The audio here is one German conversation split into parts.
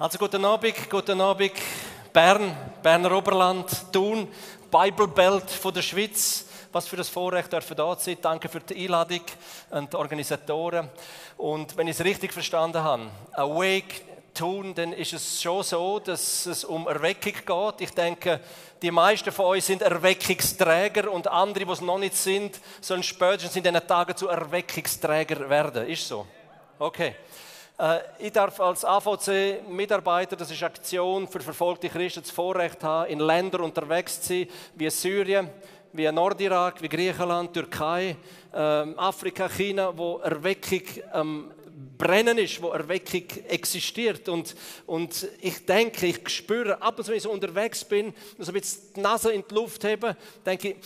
Also guten Abend, guten Abend Bern, Berner Oberland, Thun, Bible Belt von der Schweiz. Was für ein Vorrecht dürfen da sein. Danke für die Einladung und die Organisatoren. Und wenn ich es richtig verstanden habe, Awake tun, dann ist es schon so, dass es um Erweckung geht. Ich denke, die meisten von euch sind Erweckungsträger und andere, die es noch nicht sind, sollen spätestens in diesen Tagen zu Erweckungsträger werden. Ist so? Okay. Äh, ich darf als AVC-Mitarbeiter, das ist Aktion für verfolgte Christen, das Vorrecht haben, in Ländern unterwegs zu sein, wie Syrien, wie Nordirak, wie Griechenland, Türkei, ähm, Afrika, China, wo Erweckung ähm, brennen ist, wo Erweckung existiert. Und, und ich denke, ich spüre, ab und zu, wenn ich so unterwegs bin, so ein bisschen die Nase in die Luft habe, denke ich,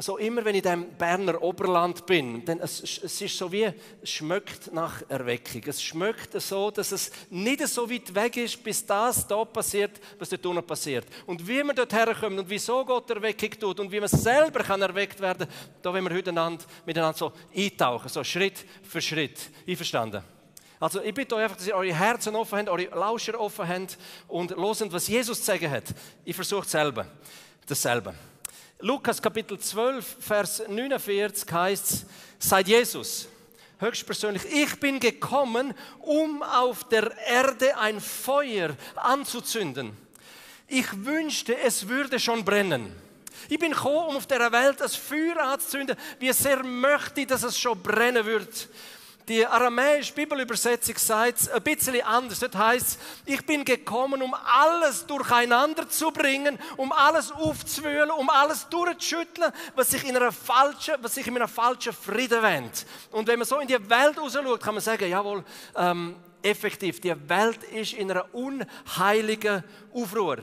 so immer wenn ich im Berner Oberland bin, dann es, es ist so wie, es schmeckt nach Erweckung. Es schmeckt so, dass es nicht so weit weg ist, bis das da passiert, was dort unten passiert. Und wie man dort herkommt und wieso Gott Erweckung tut und wie man selber kann erweckt werden, da wollen wir heute miteinander so eintauchen, so Schritt für Schritt. Einverstanden? Also ich bitte euch einfach, dass ihr eure Herzen offen habt, eure Lauscher offen habt und losen, was Jesus zu sagen hat. Ich versuche selber, dasselbe. Lukas Kapitel 12, Vers 49 heißt es, seid Jesus, höchstpersönlich, ich bin gekommen, um auf der Erde ein Feuer anzuzünden. Ich wünschte, es würde schon brennen. Ich bin gekommen, um auf der Welt das Feuer anzuzünden, wie sehr möchte ich, dass es schon brennen wird. Die aramäische Bibelübersetzung sagt es ein bisschen anders. Das heißt, ich bin gekommen, um alles durcheinander zu bringen, um alles aufzuwühlen, um alles durchzuschütteln, was sich in einer falschen, was sich in einem falschen Frieden wendet. Und wenn man so in die Welt rausschaut, kann man sagen, jawohl, ähm, effektiv, die Welt ist in einer unheiligen Aufruhr.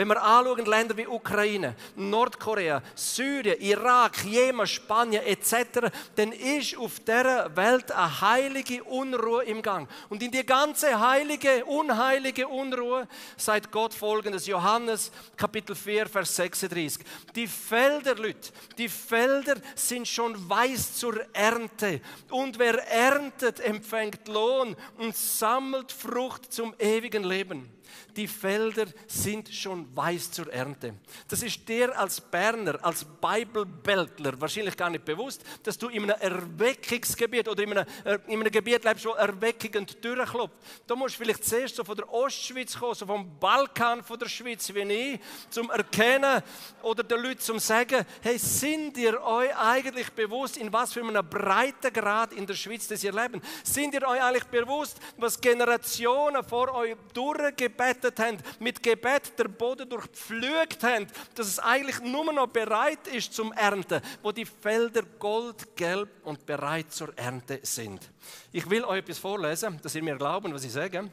Wenn wir anschauen, Länder wie Ukraine, Nordkorea, Syrien, Irak, Jemen, Spanien etc., dann ist auf dieser Welt eine heilige Unruhe im Gang. Und in die ganze heilige, unheilige Unruhe sagt Gott folgendes, Johannes Kapitel 4, Vers 36. Die Felder, Leute, die Felder sind schon weiß zur Ernte. Und wer erntet, empfängt Lohn und sammelt Frucht zum ewigen Leben die Felder sind schon weiß zur Ernte. Das ist dir als Berner, als Bibelbeltler wahrscheinlich gar nicht bewusst, dass du in einem Erweckungsgebiet oder in einem, äh, in einem Gebiet lebst, wo Erweckung durchklopft. Da musst du vielleicht zuerst so von der Ostschweiz kommen, so vom Balkan von der Schweiz wie ich, zum Erkennen oder den Leuten zum Sagen, hey, sind ihr euch eigentlich bewusst, in was für einem breiten Grad in der Schweiz das ihr lebt? Sind ihr euch eigentlich bewusst, was Generationen vor euch durchgebetet gebetet haben, mit Gebet der Boden durchpflügt haben, dass es eigentlich nur noch bereit ist zum Ernten, wo die Felder goldgelb und bereit zur Ernte sind. Ich will euch etwas vorlesen, dass ihr mir glauben, was ich sage.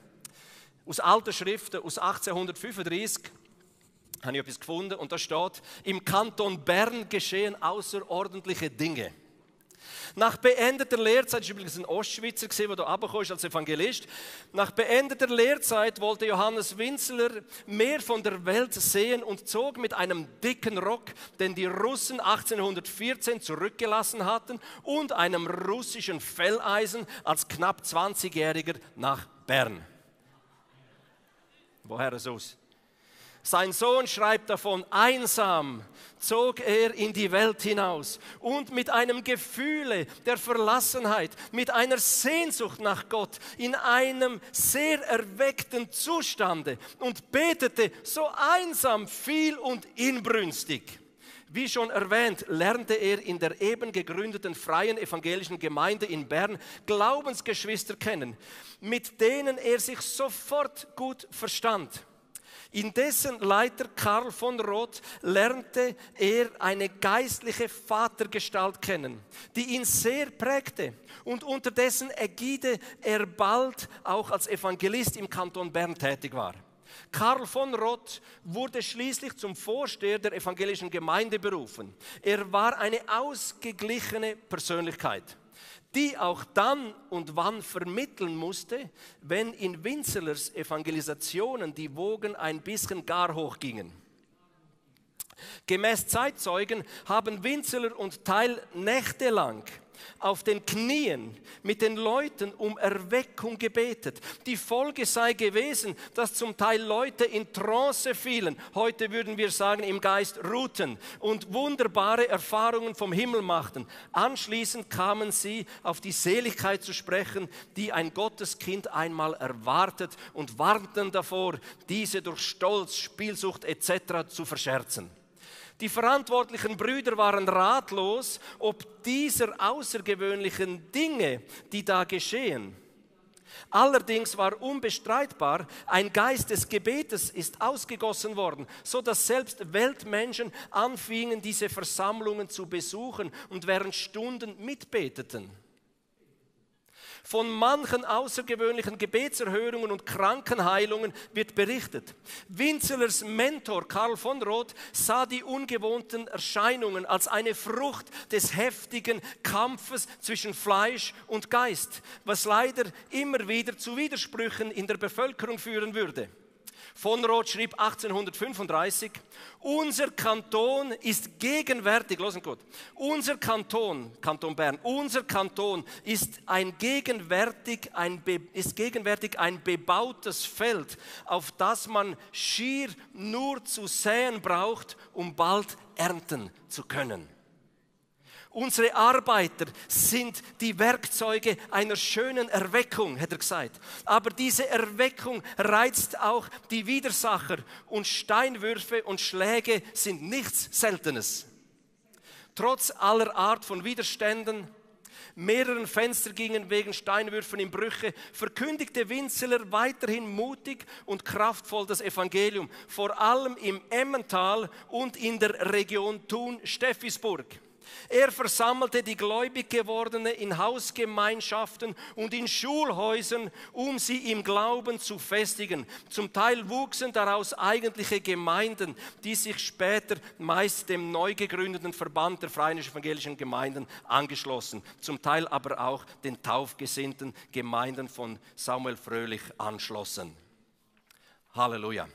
Aus alten Schriften, aus 1835, habe ich etwas gefunden und da steht, im Kanton Bern geschehen außerordentliche Dinge. Nach beendeter Lehrzeit, das war übrigens ein Ostschweizer, der hier runtergekommen ist als Evangelist. Nach beendeter Lehrzeit wollte Johannes Winzler mehr von der Welt sehen und zog mit einem dicken Rock, den die Russen 1814 zurückgelassen hatten, und einem russischen Felleisen als knapp 20-Jähriger nach Bern. Woher es aus? Sein Sohn schreibt davon, einsam zog er in die Welt hinaus und mit einem Gefühle der Verlassenheit, mit einer Sehnsucht nach Gott, in einem sehr erweckten Zustande und betete so einsam, viel und inbrünstig. Wie schon erwähnt, lernte er in der eben gegründeten Freien Evangelischen Gemeinde in Bern Glaubensgeschwister kennen, mit denen er sich sofort gut verstand. Indessen Leiter Karl von Roth lernte er eine geistliche Vatergestalt kennen, die ihn sehr prägte und unter dessen Ägide er bald auch als Evangelist im Kanton Bern tätig war. Karl von Roth wurde schließlich zum Vorsteher der evangelischen Gemeinde berufen. Er war eine ausgeglichene Persönlichkeit die auch dann und wann vermitteln musste, wenn in Winzelers Evangelisationen die Wogen ein bisschen gar hoch gingen. Gemäß Zeitzeugen haben Winzeler und Teil nächtelang auf den Knien mit den Leuten um Erweckung gebetet. Die Folge sei gewesen, dass zum Teil Leute in Trance fielen. Heute würden wir sagen, im Geist ruhten und wunderbare Erfahrungen vom Himmel machten. Anschließend kamen sie auf die Seligkeit zu sprechen, die ein Gotteskind einmal erwartet und warnten davor, diese durch Stolz, Spielsucht etc. zu verscherzen. Die verantwortlichen Brüder waren ratlos, ob dieser außergewöhnlichen Dinge, die da geschehen. Allerdings war unbestreitbar, ein Geist des Gebetes ist ausgegossen worden, so dass selbst Weltmenschen anfingen, diese Versammlungen zu besuchen und während Stunden mitbeteten. Von manchen außergewöhnlichen Gebetserhörungen und Krankenheilungen wird berichtet. Winzelers Mentor Karl von Roth sah die ungewohnten Erscheinungen als eine Frucht des heftigen Kampfes zwischen Fleisch und Geist, was leider immer wieder zu Widersprüchen in der Bevölkerung führen würde. Von Roth schrieb 1835, unser Kanton ist gegenwärtig, losen gut, unser Kanton, Kanton Bern, unser Kanton ist, ein gegenwärtig, ein, ist gegenwärtig ein bebautes Feld, auf das man schier nur zu säen braucht, um bald ernten zu können. Unsere Arbeiter sind die Werkzeuge einer schönen Erweckung, hat er gesagt. Aber diese Erweckung reizt auch die Widersacher und Steinwürfe und Schläge sind nichts Seltenes. Trotz aller Art von Widerständen, mehreren Fenster gingen wegen Steinwürfen in Brüche, verkündigte Winzeler weiterhin mutig und kraftvoll das Evangelium, vor allem im Emmental und in der Region Thun-Steffisburg. Er versammelte die gläubig gewordenen in Hausgemeinschaften und in Schulhäusern, um sie im Glauben zu festigen. Zum Teil wuchsen daraus eigentliche Gemeinden, die sich später meist dem neu gegründeten Verband der Freien Evangelischen Gemeinden angeschlossen, zum Teil aber auch den taufgesinnten Gemeinden von Samuel Fröhlich anschlossen. Halleluja.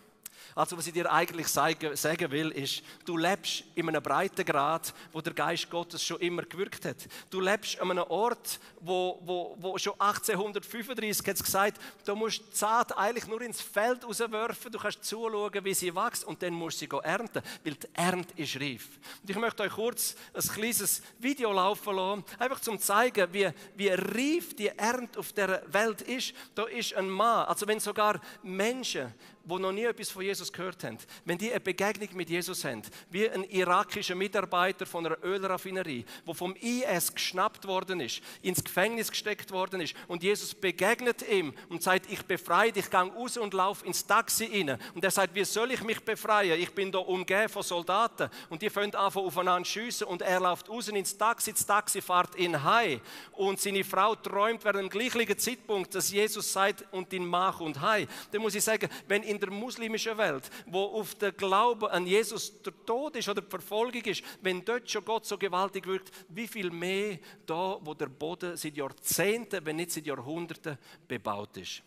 Also was ich dir eigentlich sagen will, ist, du lebst in einem Breitengrad, wo der Geist Gottes schon immer gewirkt hat. Du lebst an einem Ort, wo, wo, wo schon 1835 hat es gesagt, du musst die Saat eigentlich nur ins Feld rauswerfen, du kannst zuschauen, wie sie wächst und dann musst du sie ernten, weil die Ernte ist reif. Und ich möchte euch kurz ein kleines Video laufen lassen, einfach zum zeigen, wie, wie reif die Ernte auf der Welt ist. Da ist ein Mann, also wenn sogar Menschen die noch nie etwas von Jesus gehört haben, wenn die eine Begegnung mit Jesus haben, wie ein irakischer Mitarbeiter von einer Ölraffinerie, der vom IS geschnappt worden ist, ins Gefängnis gesteckt worden ist und Jesus begegnet ihm und sagt, ich befreie dich, gang raus und lauf ins Taxi rein. Und er sagt, wie soll ich mich befreien? Ich bin da umgeben von Soldaten und die fangen an aufeinander schiessen und er läuft raus ins Taxi, das Taxi fährt in Hai und seine Frau träumt während dem gleichen Zeitpunkt, dass Jesus sagt, und in Mach und Hai. Dann muss ich sagen, wenn in der muslimischen Welt, wo auf der Glaube an Jesus der Tod ist oder die Verfolgung ist, wenn dort schon Gott so gewaltig wirkt, wie viel mehr da, wo der Boden seit Jahrzehnten, wenn nicht seit Jahrhunderten bebaut ist.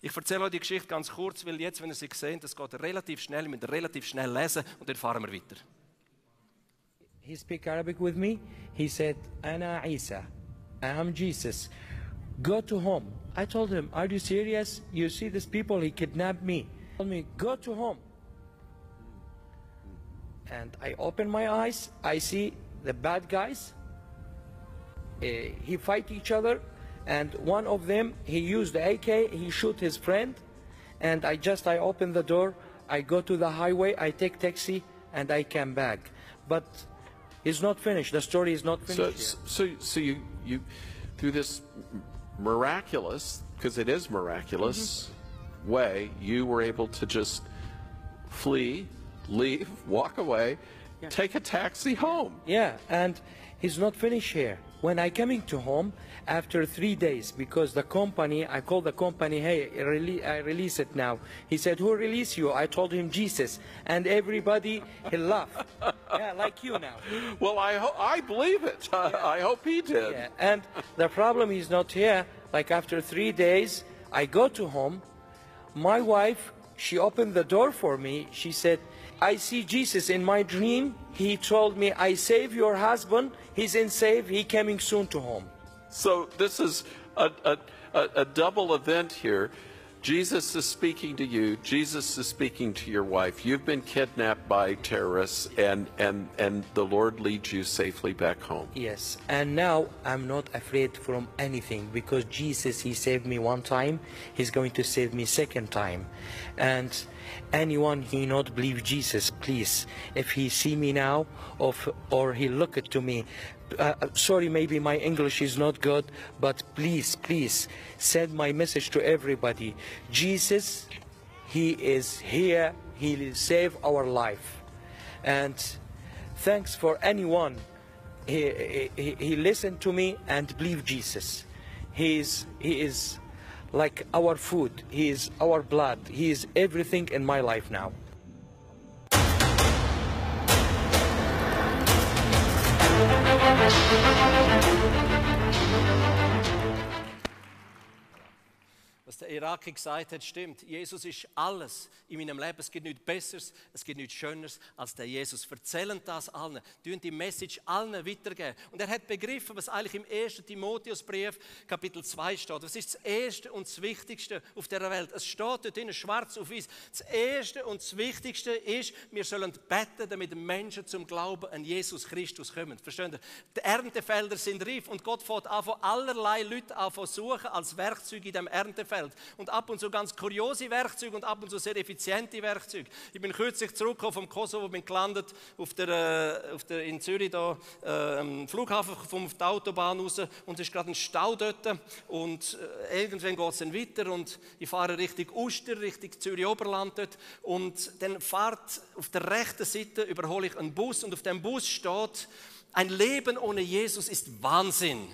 Ich erzähle euch die Geschichte ganz kurz, weil jetzt, wenn ihr sie seht, das geht relativ schnell, müssen relativ schnell lesen und dann fahren wir weiter. He spoke Arabic with me. He said, Ana Isa, I am Jesus. Go to home. I told him, Are you serious? You see these people, he kidnapped me. Told me, go to home. And I open my eyes, I see the bad guys. Uh, he fight each other, and one of them, he used the AK, he shoot his friend, and I just, I open the door, I go to the highway, I take taxi, and I come back. But it's not finished. The story is not finished. So, so, so you, you, through this miraculous, because it is miraculous, mm -hmm way, you were able to just flee, leave, walk away, yeah. take a taxi home. Yeah, and he's not finished here. When I coming to home after three days, because the company, I called the company, hey, I release it now. He said, who release you? I told him Jesus, and everybody he laughed. yeah, like you now. Well, I ho- I believe it. Yeah. I hope he did. Yeah. And the problem is not here. Like after three days, I go to home my wife she opened the door for me. She said, I see Jesus in my dream. He told me, I save your husband. He's in safe. He coming soon to home. So this is a, a, a, a double event here. Jesus is speaking to you. Jesus is speaking to your wife. You've been kidnapped by terrorists, and, and, and the Lord leads you safely back home. Yes, and now I'm not afraid from anything because Jesus, He saved me one time. He's going to save me second time. And anyone who not believe Jesus, please, if he see me now, or, or he look to me, uh, sorry, maybe my English is not good, but please, please send my message to everybody. Jesus, He is here. He will save our life. And thanks for anyone. He, he, he listened to me and believe Jesus. He is, he is like our food. He is our blood. He is everything in my life now. Was der Iraki gesagt hat, stimmt. Jesus ist alles in meinem Leben. Es gibt nichts Besseres, es gibt nichts Schöneres als der Jesus. Erzählen das allen, tun die Message allen weitergeben. Und er hat begriffen, was eigentlich im 1. Timotheusbrief, Kapitel 2 steht. Was ist das Erste und das Wichtigste auf der Welt? Es steht dort in schwarz auf weiß. Das Erste und das Wichtigste ist, wir sollen beten, damit Menschen zum Glauben an Jesus Christus kommen. Verstehen Sie? Die Erntefelder sind reif und Gott fährt an von allerlei Leuten an suchen als Werkzeug in dem Erntefeld. Und ab und zu ganz kuriose Werkzeuge und ab und zu sehr effiziente Werkzeuge. Ich bin kürzlich zurückgekommen vom Kosovo, bin gelandet auf der, äh, auf der, in Zürich da, äh, Flughafen, vom die Autobahn raus und es ist gerade ein Stau dort und äh, irgendwann geht es dann weiter und ich fahre Richtung Uster, Richtung Zürich-Oberland dort und dann fahrt auf der rechten Seite überhole ich einen Bus und auf dem Bus steht, ein Leben ohne Jesus ist Wahnsinn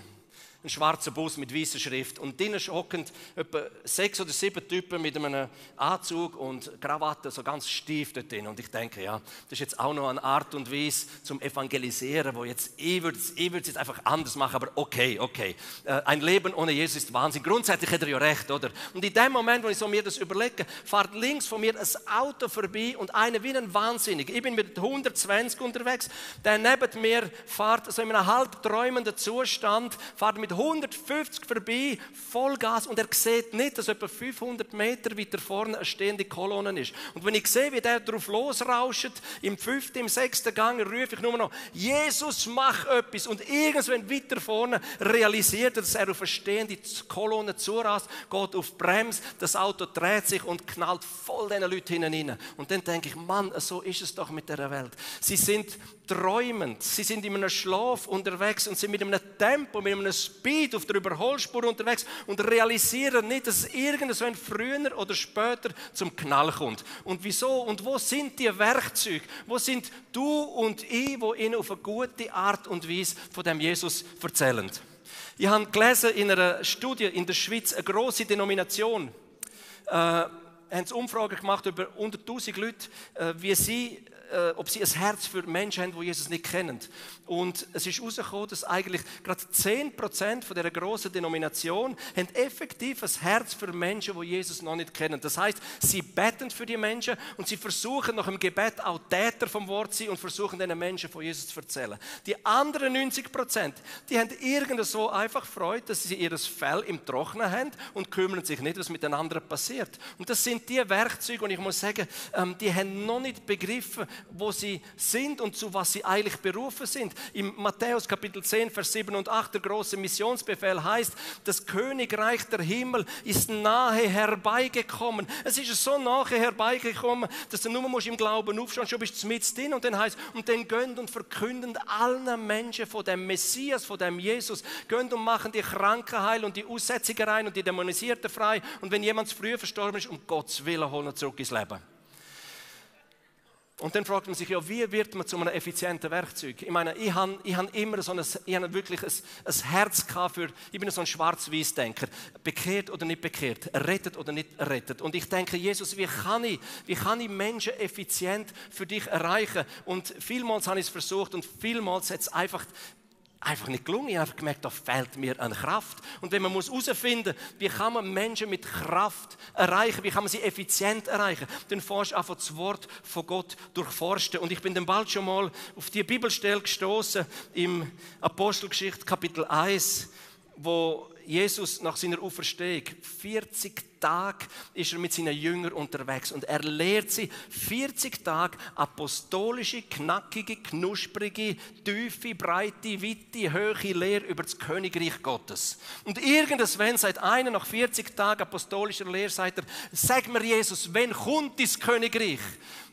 ein schwarzer Bus mit weißer Schrift. Und drinnen hocken etwa sechs oder sieben Typen mit einem Anzug und Krawatte, so ganz stief dort drin. Und ich denke, ja, das ist jetzt auch noch eine Art und Weise zum Evangelisieren, wo jetzt, ich würde es jetzt einfach anders machen, aber okay, okay. Äh, ein Leben ohne Jesus ist Wahnsinn. Grundsätzlich hat er ja recht, oder? Und in dem Moment, wo ich so mir das überlege, fährt links von mir ein Auto vorbei und einer wie ein Wahnsinnig. Ich bin mit 120 unterwegs, der neben mir fährt so in einem halb träumenden Zustand, fährt mit 150 vorbei, Vollgas und er sieht nicht, dass etwa 500 Meter weiter vorne eine stehende Kolonne ist. Und wenn ich sehe, wie der drauf losrauscht, im fünften, im sechsten Gang, rufe ich nur noch, Jesus, mach etwas. Und irgendwann weiter vorne realisiert er, dass er auf eine stehende Kolonne zurast, geht auf die Bremse, das Auto dreht sich und knallt voll diesen Leuten hinein. Und dann denke ich, Mann, so ist es doch mit der Welt. Sie sind träumend, sie sind in einem Schlaf unterwegs und sind mit einem Tempo, mit einem Speed auf der Überholspur unterwegs und realisieren nicht, dass es irgendwann früher oder später zum Knall kommt. Und wieso und wo sind die Werkzeuge? Wo sind du und ich, wo ihnen auf eine gute Art und Weise von dem Jesus erzählen? Ich habe gelesen in einer Studie in der Schweiz, eine große Denomination, äh, haben sie Umfragen gemacht über unter 1000 Leute, äh, wie sie äh, ob sie ein Herz für Menschen haben, die Jesus nicht kennen. Und es ist herausgekommen, dass eigentlich gerade 10% von dieser grossen Denomination haben effektiv ein Herz für Menschen, die Jesus noch nicht kennen. Das heißt, sie beten für die Menschen und sie versuchen nach dem Gebet auch Täter vom Wort zu sein und versuchen diesen Menschen von Jesus zu erzählen. Die anderen 90%, die haben irgendwo einfach Freude, dass sie ihr Fell im Trocknen haben und kümmern sich nicht, was mit den anderen passiert. Und das sind die Werkzeuge, und ich muss sagen, ähm, die haben noch nicht begriffen, wo sie sind und zu was sie eigentlich berufen sind. Im Matthäus Kapitel 10, Vers 7 und 8, der große Missionsbefehl heißt, das Königreich der Himmel ist nahe herbeigekommen. Es ist so nahe herbeigekommen, dass du nur musst im Glauben aufschauen, schon bist du mit drin und dann heißt, und dann gönnt und verkünden allen Menschen von dem Messias, von dem Jesus, gönnt und machen die Kranken heil und die Aussätzigen rein und die Dämonisierten frei und wenn jemand früh verstorben ist, um Gottes Willen holen zurück ins Leben. Und dann fragt man sich ja, wie wird man zu einem effizienten Werkzeug? Ich meine, ich habe ich hab immer so ein, ich hab wirklich ein, ein Herz für, ich bin so ein Schwarz-Weiß-Denker. Bekehrt oder nicht bekehrt, rettet oder nicht rettet. Und ich denke, Jesus, wie kann ich, wie kann ich Menschen effizient für dich erreichen? Und vielmals habe ich es versucht und vielmals hat es einfach einfach nicht gelungen. Ich habe einfach gemerkt, da fehlt mir an Kraft. Und wenn man muss herausfinden, wie kann man Menschen mit Kraft erreichen, wie kann man sie effizient erreichen, dann forsch einfach das Wort von Gott durchforsten. Und ich bin dann bald schon mal auf die Bibelstelle gestoßen im Apostelgeschichte Kapitel 1, wo Jesus nach seiner Auferstehung 40 Tage ist er mit seinen Jüngern unterwegs und er lehrt sie 40 Tage apostolische, knackige, knusprige, tiefe, breite, weite, hohe Lehre über das Königreich Gottes. Und irgendwann sagt einer nach 40 Tagen apostolischer Lehre, sagt er, sag mir Jesus, wann kommt das Königreich?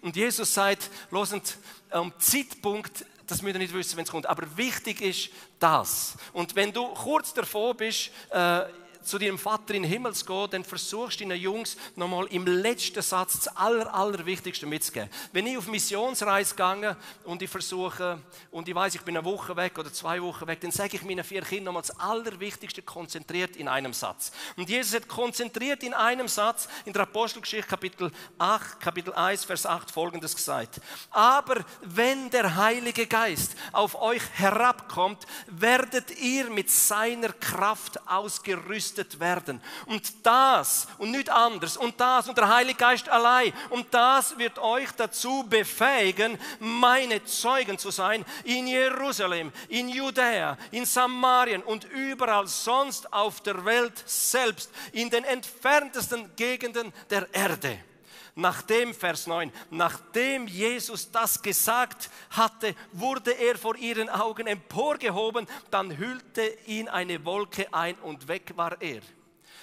Und Jesus sagt, losend, am Zeitpunkt das müsst ihr nicht wissen, wenn es kommt. Aber wichtig ist das. Und wenn du kurz davor bist, äh, zu deinem Vater in den Himmel zu gehen, dann versuchst du deinen Jungs nochmal im letzten Satz das Aller, Allerwichtigste mitzugeben. Wenn ich auf Missionsreise gehe und ich versuche, und ich weiß, ich bin eine Woche weg oder zwei Wochen weg, dann sage ich meinen vier Kindern nochmal das Allerwichtigste konzentriert in einem Satz. Und Jesus hat konzentriert in einem Satz in der Apostelgeschichte Kapitel 8, Kapitel 1, Vers 8 folgendes gesagt. Aber wenn der Heilige Geist auf euch herabkommt, werdet ihr mit seiner Kraft ausgerüstet gerüstet werden. Und das und nicht anders und das und der Heilige Geist allein und das wird euch dazu befähigen, meine Zeugen zu sein in Jerusalem, in Judäa, in Samarien und überall sonst auf der Welt selbst, in den entferntesten Gegenden der Erde. Nachdem, Vers 9, nachdem Jesus das gesagt hatte, wurde er vor ihren Augen emporgehoben, dann hüllte ihn eine Wolke ein und weg war er.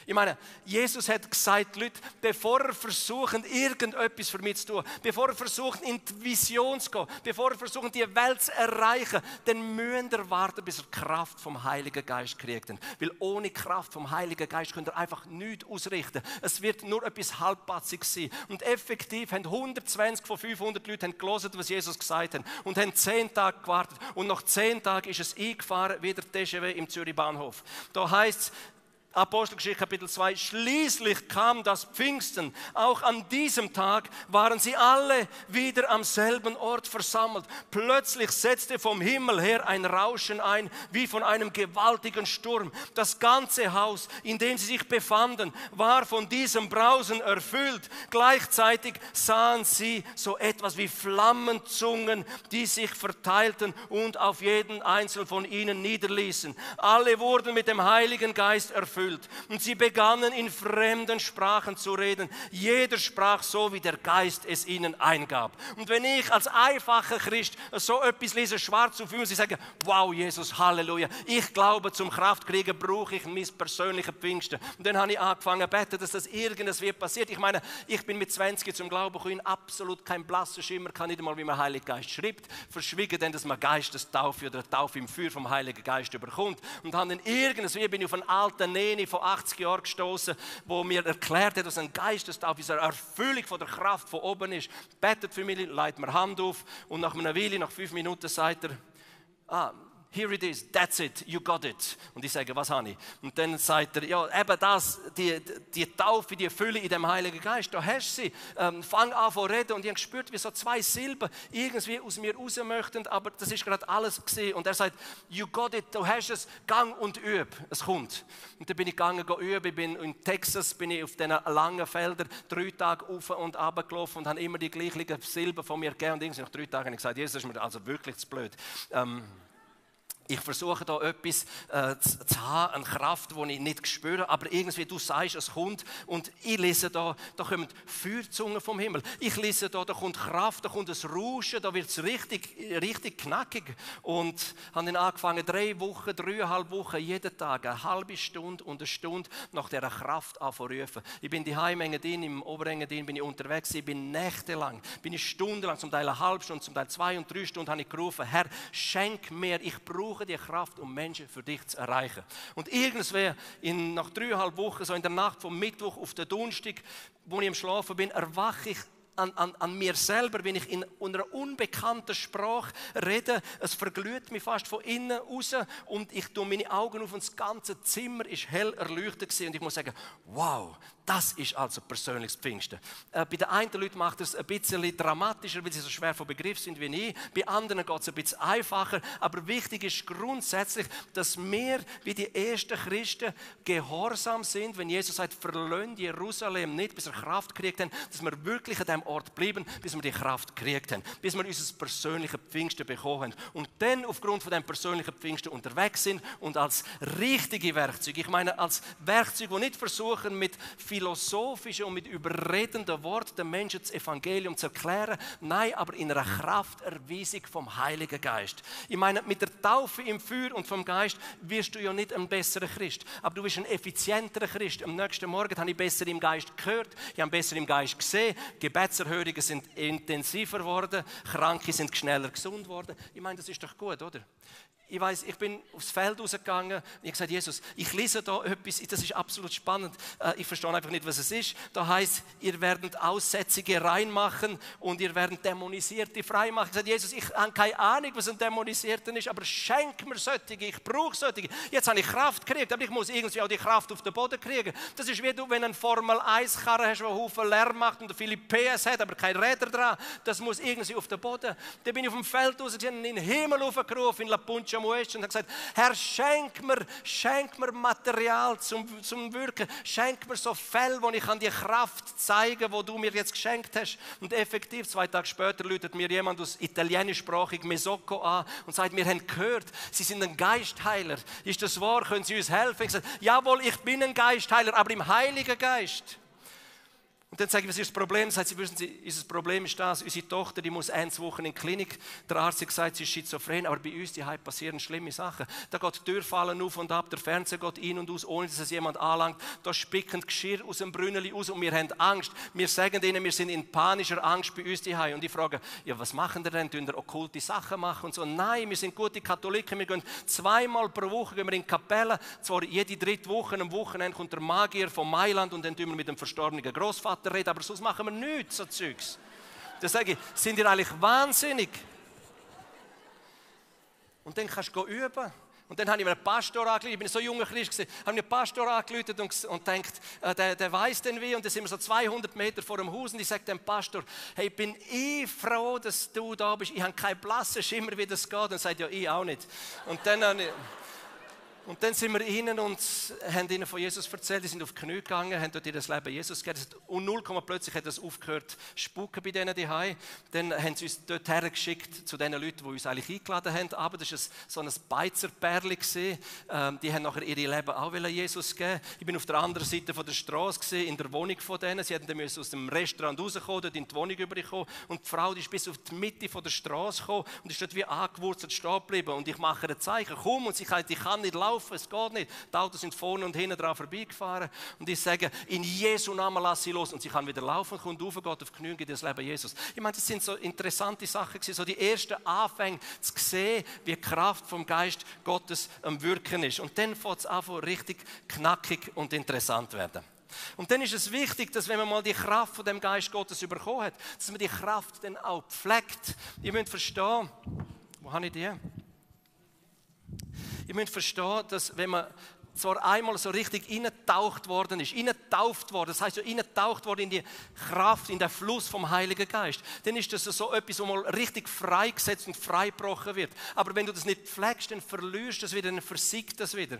Ich meine, Jesus hat gesagt, Leute, bevor er versucht, irgendetwas für mich zu tun, bevor er versucht, in die Vision zu gehen, bevor er versucht, die Welt zu erreichen, dann müsst ihr warten, bis er Kraft vom Heiligen Geist kriegt. Weil ohne Kraft vom Heiligen Geist könnt ihr einfach nichts ausrichten. Es wird nur etwas halbpatziges sein. Und effektiv haben 120 von 500 Leuten gelesen, was Jesus gesagt hat und haben zehn Tage gewartet. Und nach zehn Tagen ist es eingefahren, wie der TGW im Zürich Bahnhof. Da heißt es, Apostelgeschichte Kapitel 2, schließlich kam das Pfingsten. Auch an diesem Tag waren sie alle wieder am selben Ort versammelt. Plötzlich setzte vom Himmel her ein Rauschen ein, wie von einem gewaltigen Sturm. Das ganze Haus, in dem sie sich befanden, war von diesem Brausen erfüllt. Gleichzeitig sahen sie so etwas wie Flammenzungen, die sich verteilten und auf jeden einzelnen von ihnen niederließen. Alle wurden mit dem Heiligen Geist erfüllt erfüllt. Und sie begannen in fremden Sprachen zu reden. Jeder sprach so, wie der Geist es ihnen eingab. Und wenn ich als einfacher Christ so etwas lese, schwarz auf und sie sagen, wow, Jesus, Halleluja, ich glaube, zum Kraftkriegen brauche ich mein persönliches Pfingsten. Und dann habe ich angefangen zu beten, dass das irgendwas wird passiert. Ich meine, ich bin mit 20 zum Glauben gekommen, absolut kein blasser Schimmer, kann nicht einmal, wie man Heiliger Geist schreibt, verschwiegen denn, dass man Geistestaufe oder Taufe im Feuer vom Heiligen Geist überkommt. Und dann irgendwie, bin ich auf einen alten Szene von 80 Jahren gestoßen, wo mir erklärt hat, dass ein Geistestaufe eine Erfüllung von der Kraft von oben ist. Betet für mich, leitet mir Hand auf und nach einer Weile, nach fünf Minuten, sagt er, ah, here it is, that's it, you got it. Und ich sage, was habe ich? Und dann sagt er, ja, eben das, die, die Taufe, die Fülle in dem Heiligen Geist, da hast du sie. Ähm, fang an zu reden und ich habe gespürt, wie so zwei Silben irgendwie aus mir raus möchten, aber das ist gerade alles gesehen. Und er sagt, you got it, du hast es, gang und üb, es kommt. Und dann bin ich gegangen, üben, ich bin in Texas, bin ich auf diesen langen Feldern drei Tage auf und runter gelaufen und habe immer die gleichen Silben von mir gegeben und nach drei Tagen habe ich gesagt, Jesus, ist mir also wirklich zu blöd. Ähm, ich versuche da etwas äh, zu, zu, haben, eine Kraft, die ich nicht spüre, aber irgendwie du sagst, es kommt und ich lese da, da kommen Feuerzungen vom Himmel. Ich lese da, da kommt Kraft, da kommt ein Rauschen, da wird es richtig, richtig knackig und habe dann angefangen, drei Wochen, dreieinhalb Wochen, jeden Tag, eine halbe Stunde und eine Stunde nach dieser Kraft anzurufen. Ich bin die Heimengadin, im Oberengadin bin ich unterwegs, ich bin nächtelang, bin ich stundenlang, zum Teil eine halbe Stunde, zum Teil zwei und drei Stunden habe ich gerufen, Herr, schenk mir, ich brauche brauche die Kraft, um Menschen für dich zu erreichen. Und irgendwann, in, nach dreieinhalb Wochen, so in der Nacht vom Mittwoch auf den Donnerstag, wo ich im Schlafen bin, erwache ich an, an, an, mir selber, wenn ich in einer unbekannten Sprache rede. Es verglüht mich fast von innen raus und ich tue meine Augen auf und das ganze Zimmer ist hell erleuchtet und ich muss sagen, wow, Das ist also persönliches Pfingsten. Äh, bei den einen Leuten macht es ein bisschen dramatischer, weil sie so schwer vom Begriff sind wie ich. Bei anderen geht es ein bisschen einfacher. Aber wichtig ist grundsätzlich, dass wir wie die ersten Christen gehorsam sind, wenn Jesus sagt, verlöhnt Jerusalem nicht, bis er Kraft kriegt haben, dass wir wirklich an dem Ort bleiben, bis wir die Kraft kriegt haben, bis wir unser persönliches Pfingsten bekommen haben. Und dann aufgrund von dem persönlichen Pfingsten unterwegs sind und als richtige Werkzeuge, ich meine als Werkzeuge, die nicht versuchen mit philosophischen und mit überredenden Worten den Menschen das Evangelium zu erklären. Nein, aber in einer Krafterweisung vom Heiligen Geist. Ich meine, mit der Taufe im Feuer und vom Geist wirst du ja nicht ein besserer Christ, aber du bist ein effizienterer Christ. Am nächsten Morgen habe ich besser im Geist gehört, ich habe besser im Geist gesehen, Gebetserhörungen sind intensiver geworden, Kranke sind schneller gesund worden. Ich meine, das ist doch gut, oder? Ich weiß, ich bin aufs Feld rausgegangen und ich habe gesagt, Jesus, ich lese da etwas, das ist absolut spannend. Äh, ich verstehe einfach nicht, was es ist. Da heißt, ihr werdet Aussätzige reinmachen und ihr werdet Dämonisierte freimachen. Ich habe gesagt, Jesus, ich habe keine Ahnung, was ein Dämonisierter ist, aber schenk mir solche, ich brauche solche. Jetzt habe ich Kraft gekriegt, aber ich muss irgendwie auch die Kraft auf den Boden kriegen. Das ist wie du, wenn ein Formel 1 Karre hast, der Haufen Lärm macht und viele PS hat, aber keine Räder dran. Das muss irgendwie auf den Boden. Dann bin ich auf dem Feld rausgegangen, in den Himmel aufgerufen, in La Puncha Samuel und hat gesagt, Herr, schenk mir, schenk mir Material zum, zum Wirken, schenk mir so Fälle, wo ich kann die Kraft zeigen, wo du mir jetzt geschenkt hast. Und effektiv, zwei Tage später läutet mir jemand aus italienischsprachig Mesocco an und sagt, wir haben gehört, Sie sind ein Geistheiler. Ist das wahr? Können Sie uns helfen? Ich sage, jawohl, ich bin ein Geistheiler, aber im Heiligen Geist. Und dann sage ich, was ist das Problem? Sagt sie, wissen Sie, unser Problem ist das, unsere Tochter, die muss ein, zwei Wochen in die Klinik. Der Arzt hat gesagt, sie ist schizophren, aber bei uns die passieren schlimme Sachen. Da geht die Tür fallen auf und ab, der Fernseher geht ein und aus, ohne dass es jemand anlangt. Da spicken Geschirr aus dem Brünneli aus und wir haben Angst. Wir sagen ihnen, wir sind in panischer Angst bei uns die Und ich frage, ja, was machen die denn? Tun okkulte Sachen machen und so? Nein, wir sind gute Katholiken. Wir gehen zweimal pro Woche gehen wir in die Kapelle. Zwar jede dritte Woche, am Wochenende kommt der Magier von Mailand und dann tun wir mit dem verstorbenen Großvater Vater reden, aber sonst machen wir nichts, so Zeugs. Dann sage ich, sind ihr eigentlich wahnsinnig? Und dann kannst du üben. Und dann habe ich mir einen Pastor angerufen, ich bin so junger Christ gewesen, habe mir einen Pastor angerufen und, und denkt, äh, der, der weiß denn wie. Und dann sind wir so 200 Meter vor dem Haus und ich sage dem Pastor, hey, bin ich froh, dass du da bist. Ich habe keinen blassen Schimmer, wie das geht. Und er sagt, ja, ich auch nicht. Und dann habe ich, und dann sind wir ihnen und haben ihnen von Jesus erzählt. Die sind auf die Knie gegangen, haben dort ihr Leben Jesus gegeben. Und null plötzlich hat das aufgehört, spuken bei denen daheim. Dann haben sie uns dort hergeschickt zu den Leuten, die uns eigentlich eingeladen haben. Aber das war so ein Beizerpärli. Ähm, die haben nachher ihre Leben auch Jesus geben. Ich bin auf der anderen Seite der Straße in der Wohnung von denen. Sie hätten dann aus dem Restaurant rauskommen, dort in die Wohnung überkommen. Und die Frau die ist bis auf die Mitte der Straße gekommen und ist dort wie angewurzelt stehen geblieben. Und ich mache ein Zeichen, komm. Und sie sagt, ich kann nicht laufen laufen, es geht nicht. Die Autos sind vorne und hinten dran vorbeigefahren. Und ich sage, in Jesu Namen lass sie los. Und sie kann wieder laufen, kommt rauf, geht auf die Knie, geht das Leben Jesus. Ich meine, das sind so interessante Sachen gewesen, so die ersten Anfänge zu sehen, wie die Kraft vom Geist Gottes am Wirken ist. Und dann fängt es an, richtig knackig und interessant werden. Und dann ist es wichtig, dass wenn man mal die Kraft von dem Geist Gottes bekommen hat, dass man die Kraft dann auch pflegt. Ihr müsst verstehen, wo habe ich die? Ihr müsst verstehen, dass wenn man zwar einmal so richtig ingetaucht worden ist, ingetauft worden, das heißt ja ingetaucht worden in die Kraft, in den Fluss vom Heiligen Geist, dann ist das so etwas, wo mal richtig freigesetzt und freigebrochen wird. Aber wenn du das nicht pflegst, dann verlierst du das wieder, dann versiegt das wieder.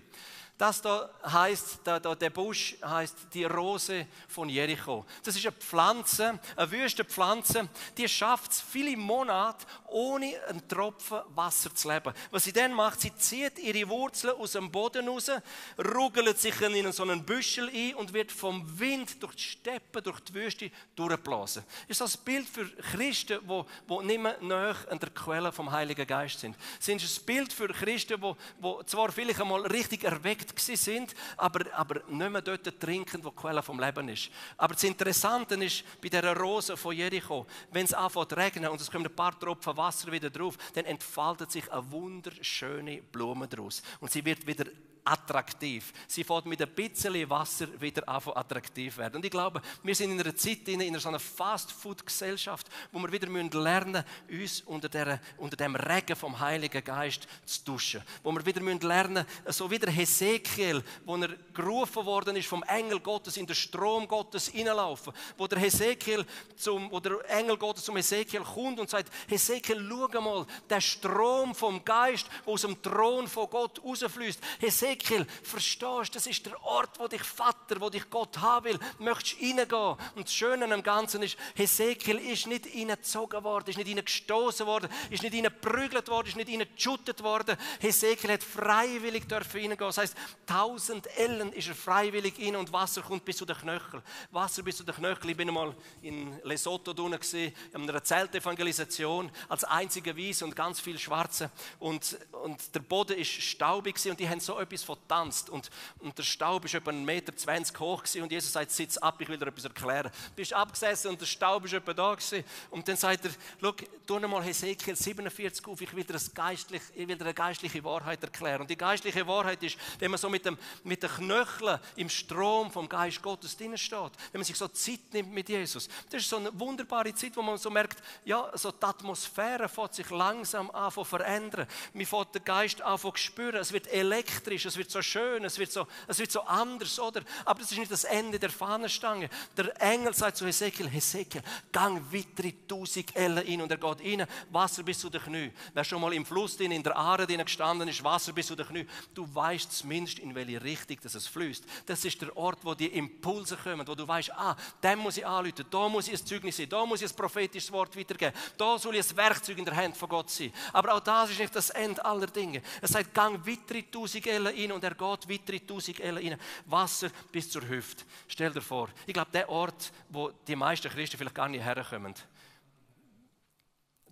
Das da heißt, da, da, der Busch heißt die Rose von Jericho. Das ist eine Pflanze, eine wüste Pflanze, die schafft es viele Monate ohne einen Tropfen Wasser zu leben. Was sie dann macht, sie zieht ihre Wurzeln aus dem Boden raus, ruggelt sich in so einen Büschel ein und wird vom Wind durch die Steppen, durch die Wüste durchgeblasen. Das ist das Bild für Christen, die, die nicht mehr nahe an der Quelle vom Heiligen Geist sind. Es ist ein Bild für Christen, die, die zwar vielleicht einmal richtig erweckt erweckt sind, aber, aber nicht mehr dort trinken, wo die Quelle vom Leben ist. Aber das Interessante ist, bei dieser Rose von Jericho, wenn es anfängt zu regnen und es kommen ein paar Tropfen Wasser wieder drauf, dann entfaltet sich eine wunderschöne Blume daraus. Und sie wird wieder attraktiv. Sie fährt mit ein bisschen Wasser wieder attraktiv werden. Und ich glaube, wir sind in einer Zeit, in einer so einer Fast-Food-Gesellschaft, wo wir wieder lernen müssen, uns unter, der, unter dem Regen vom Heiligen Geist zu duschen. Wo wir wieder lernen müssen, so wie der Hesekiel, wo er gerufen worden ist vom Engel Gottes, in den Strom Gottes hineinlaufen. Wo der Hesekiel zum, wo der Engel Gottes zum Hesekiel kommt und sagt, Hesekiel, schau mal, der Strom vom Geist, der aus dem Thron von Gott rausfließt. Hesekiel, verstehst du, das ist der Ort, wo dich Vater, wo dich Gott haben will. Möchtest reingehen. Und das Schöne am Ganzen ist, Hesekiel ist nicht reingezogen worden, ist nicht reingestoßen worden, ist nicht reingeprügelt worden, ist nicht reingeschuttet worden. Hesekiel hat freiwillig dürfen. Das heißt, 1000 Ellen ist er freiwillig rein und Wasser kommt bis zu den Knöcheln. Wasser bis zu den Knöcheln. Ich bin einmal in Lesotho drinnen in einer Zeltevangelisation als einziger Weiß und ganz viel Schwarze. Und, und der Boden ist staubig und die haben so etwas vertanzt. Und, und der Staub ist etwa 1,20 Meter hoch gewesen. und Jesus sagt, sitz ab, ich will dir etwas erklären. Du bist abgesessen und der Staub ist etwa da gewesen. Und dann sagt er, schau, tu mal Hesekiel 47 auf, ich will dir, geistlich, ich will dir eine geistliche Wahrheit erklären. Und die geistliche Wahrheit ist, wenn man so mit, dem, mit den Knöcheln im Strom vom Geist Gottes drinnen steht, wenn man sich so Zeit nimmt mit Jesus. Das ist so eine wunderbare Zeit, wo man so merkt, ja, so die Atmosphäre fängt sich langsam an zu verändern. Man fängt den Geist an zu spüren. Es wird elektrisch, es wird so schön, es wird so, es wird so anders, oder? Aber das ist nicht das Ende der Fahnenstange. Der Engel sagt zu Hesekiel, Hesekiel, gang weitere tausend Ellen rein. Und er geht rein, Wasser bis zu den Knien. Wer schon mal im Fluss in der Aare gestanden ist, Wasser bis zu den Knien, du weißt zumindest, in welche Richtung dass es fließt. Das ist der Ort, wo die Impulse kommen, wo du weißt, ah, dem muss ich anrufen, da muss ich ein Zeugnis sein, da muss ich ein prophetisches Wort weitergeben, da soll ich ein Werkzeug in der Hand von Gott sein. Aber auch das ist nicht das Ende aller Dinge. Er sagt, gang weitere tausend Ellen rein und er geht weitere tausend Ellen rein. Wasser bis zur Hüfte. Stell dir vor, ich glaube, der Ort, wo die meisten Christen vielleicht gar nicht herkommen,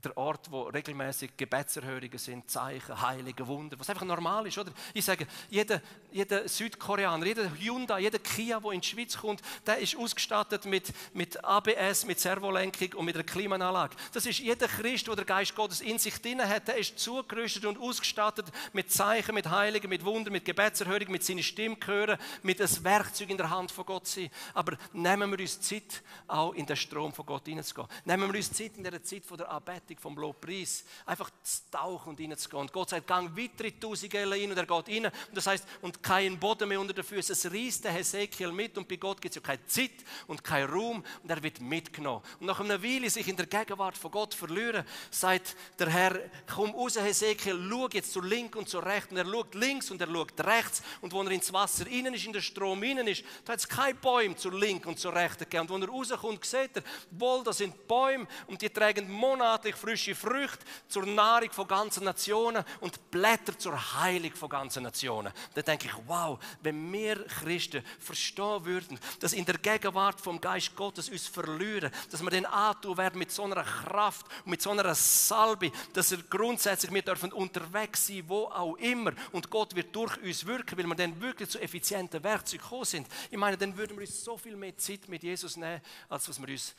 der Ort, wo regelmäßig Gebetserhörungen sind, Zeichen, Heilige, Wunder, was einfach normal ist, oder? Ich sage, jeder, jeder Südkoreaner, jeder Hyundai, jeder Kia, der in die Schweiz kommt, der ist ausgestattet mit, mit ABS, mit Servolenkung und mit einer Klimaanlage. Das ist jeder Christ, der der Geist Gottes in sich drin hat, der ist zugerüstet und ausgestattet mit Zeichen, mit Heiligen, mit Wunder, mit Gebetserhörung, mit seiner Stimme hören, mit einem Werkzeug in der Hand von Gott sein. Aber nehmen wir uns Zeit, auch in den Strom von Gott hineinzugehen. Nehmen wir uns Zeit in der Zeit von der Anbetung Bedeutung vom Lobpreis, einfach zu tauchen und reinzugehen. Und Gott sagt, gang weiter in tausend Ellen rein und er geht rein. Und das heißt, und kein Boden mehr unter den Füßen. Es reißt der Hesekiel mit und bei Gott gibt es ja keine Zeit und keinen Raum und er wird mitgenommen. Und nach einer Weile sich in der Gegenwart von Gott verlieren, sagt der Herr, komm raus Hesekiel, schau jetzt zur linken und zur rechten. Und er schaut links und er schaut rechts und wo er ins Wasser innen ist, in den Strom innen ist, da hat es keine Bäume zur linken und zur rechten gegeben. Und wo er rauskommt, sieht er, wohl, da sind Bäume und die tragen monatlich frische Früchte zur Nahrung von ganzen Nationen und Blätter zur Heilung von ganzen Nationen. Da denke ich, wow, wenn wir Christen verstehen würden, dass in der Gegenwart vom Geist Gottes uns verlieren, dass wir den antun werden mit so einer Kraft und mit so einer Salbe, dass er grundsätzlich wir dürfen unterwegs sein, wo auch immer und Gott wird durch uns wirken, weil wir dann wirklich zu effizienten Werkzeugen gekommen sind. Ich meine, dann würden wir uns so viel mehr Zeit mit Jesus nehmen, als was wir uns